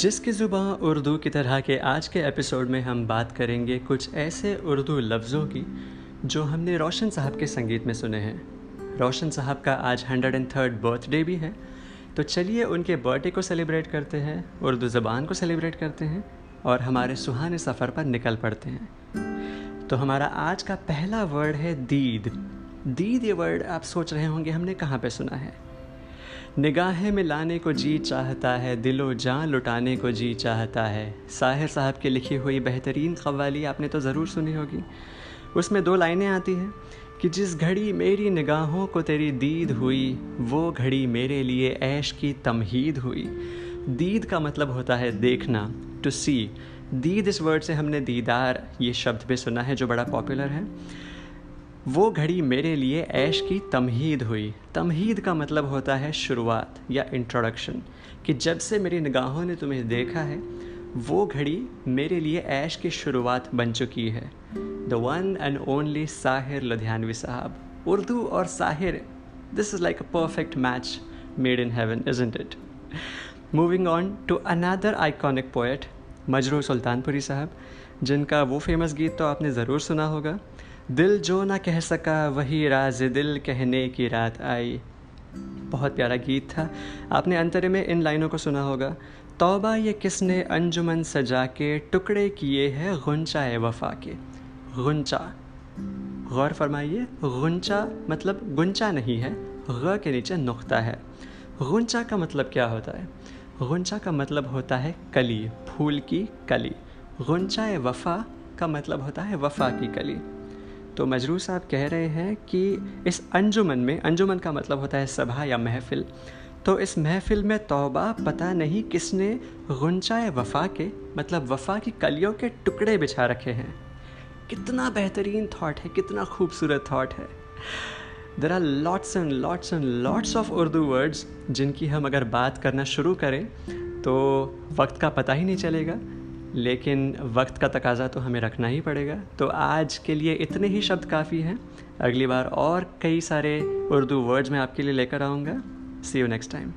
जिसकी ज़ुबान उर्दू की तरह के आज के एपिसोड में हम बात करेंगे कुछ ऐसे उर्दू लफ्ज़ों की जो हमने रोशन साहब के संगीत में सुने हैं। रोशन साहब का आज हंड्रेड एंड थर्ड बर्थडे भी है। तो चलिए उनके बर्थडे को सेलिब्रेट करते हैं, उर्दू ज़बान को सेलिब्रेट करते हैं और हमारे सुहाने सफ़र पर निकल पड़ते हैं। तो हमारा आज का पहला वर्ड है दीद। दीद ये वर्ड आप सोच रहे होंगे हमने कहाँ पे सुना है? निगाहें मिलाने को जी चाहता है, दिलो जान लुटाने को जी चाहता है। साहिर साहब की लिखी हुई बेहतरीन कवाली आपने तो ज़रूर सुनी होगी। उसमें दो लाइनें आती हैं कि जिस घड़ी मेरी निगाहों को तेरी दीद हुई, वो घड़ी मेरे लिए ऐश की तमहीद हुई। दीद का मतलब होता है देखना टू सी दीद इस वर्ड से हमने दीदार, ये शब्द भी सुना है जो बड़ा पॉपुलर है। वो घड़ी मेरे लिए ऐश की तमहीद हुई। तमहीद का मतलब होता है शुरुआत या इंट्रोडक्शन कि जब से मेरी निगाहों ने तुम्हें देखा है, वो घड़ी मेरे लिए ऐश की शुरुआत बन चुकी है। The one and only Sahir Ludhianvi साहब। उर्दू और Sahir this is like a perfect match made in heaven isn't it moving on to another iconic poet Majrooh Sultanpuri साहब, जिनका वो फ़ेमस गीत तो आपने ज़रूर सुना होगा। दिल जो ना कह सका, वही राज दिल कहने की रात आई। बहुत प्यारा गीत था। आपने अंतरे में इन लाइनों को सुना होगा। तौबा ये किसने अंजुमन सजा के टुकड़े किए हैं गुंचा है वफा के? गुंचा। गौर फरमाइए, गुंचा मतलब गुंचा नहीं है, ग के नीचे नुक्ता है। गुंचा का मतलब क्या होता है? गुंचा का मतलब होता है कली, फूल की कली। गुंचा वफ़ा का मतलब होता है वफ़ा की कली। तो मजरू साहब कह रहे हैं कि इस अंजुमन में, अंजुमन का मतलब होता है सभा या महफिल तो इस महफिल में तौबा पता नहीं किसने गुंचाए वफ़ा के मतलब वफ़ा की कलियों के टुकड़े बिछा रखे हैं। कितना बेहतरीन थॉट है, कितना खूबसूरत थॉट है। There are lots and lots and lots of Urdu words जिनकी हम अगर बात करना शुरू करें तो वक्त का पता ही नहीं चलेगा। लेकिन वक्त का तकाजा तो हमें रखना ही पड़ेगा। तो आज के लिए इतने ही शब्द काफ़ी हैं। अगली बार और कई सारे उर्दू वर्ड्स मैं आपके लिए लेकर आऊँगा। सी यू नेक्स्ट टाइम